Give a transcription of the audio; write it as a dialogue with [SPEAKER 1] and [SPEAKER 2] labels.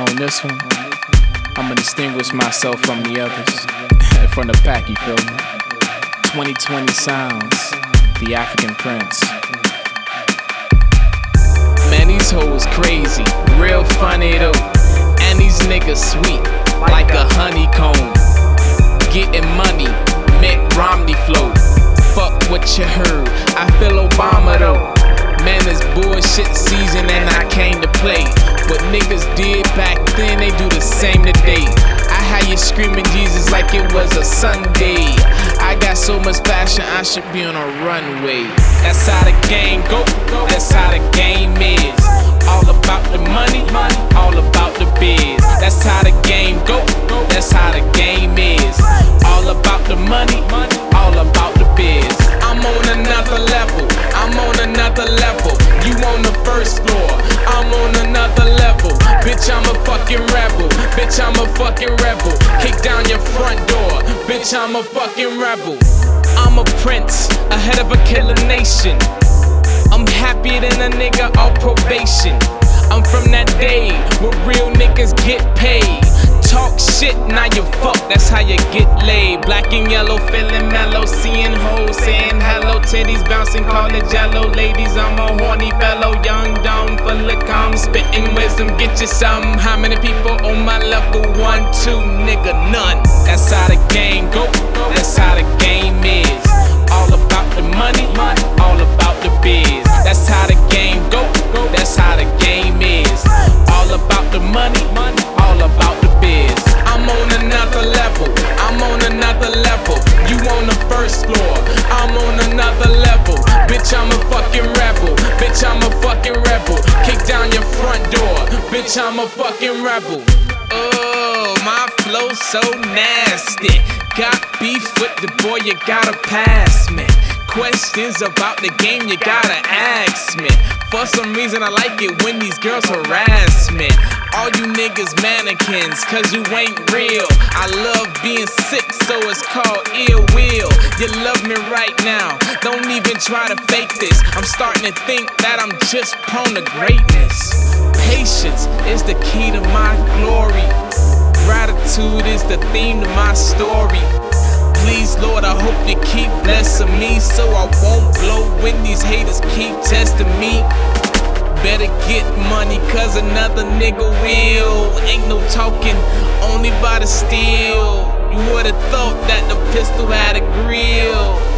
[SPEAKER 1] On this one, I'ma distinguish myself from the others. from the pack, you feel me? 2020 sounds, the African Prince. Man, these hoes crazy, real funny though. And these niggas sweet, like a honeycomb. Getting money, Mitt Romney flow. Fuck what you heard, I feel Obama though. Man, it's bullshit then, they do the same today. I had you screaming Jesus like it was a Sunday. I got so much fashion, I should be on a runway. That's how the game go, that's how the game is. All about the money, Bitch, I'm a fucking rebel. I'm a prince, ahead of a killer nation. I'm happier than a nigga on probation. I'm from that day where real niggas get paid. Talk shit, now you fuck, that's how you get laid. Black and yellow, feeling mellow, seeing hoes, saying hello, titties bouncing, call it jello. Ladies, I'm a horny fellow, young, dumb, full of calm, spitting wisdom, get you some. How many people on my level? One, two, nigga, none. That's how the game go, that's how the game is. All about the money, all about the biz. That's how the game go, that's how the game is. All about the money, all about the biz. I'm on another level, I'm on another level. You on the first floor, I'm on another Bitch, I'm a fucking rebel. Oh, my flow so nasty. Got beef with the boy, you gotta pass me. Questions about the game, you gotta ask me. For some reason, I like it when these girls harass me. All you niggas mannequins, cause you ain't real. I love being sick, so it's called ill will. You love me right now, don't even try to fake this. I'm starting to think that I'm just prone to greatness. The theme to my story. Please, Lord, I hope you keep blessing me so I won't blow when these haters keep testing me. Better get money, cause another nigga will. Ain't no talking, only by the steel. You would've thought that the pistol had a grill.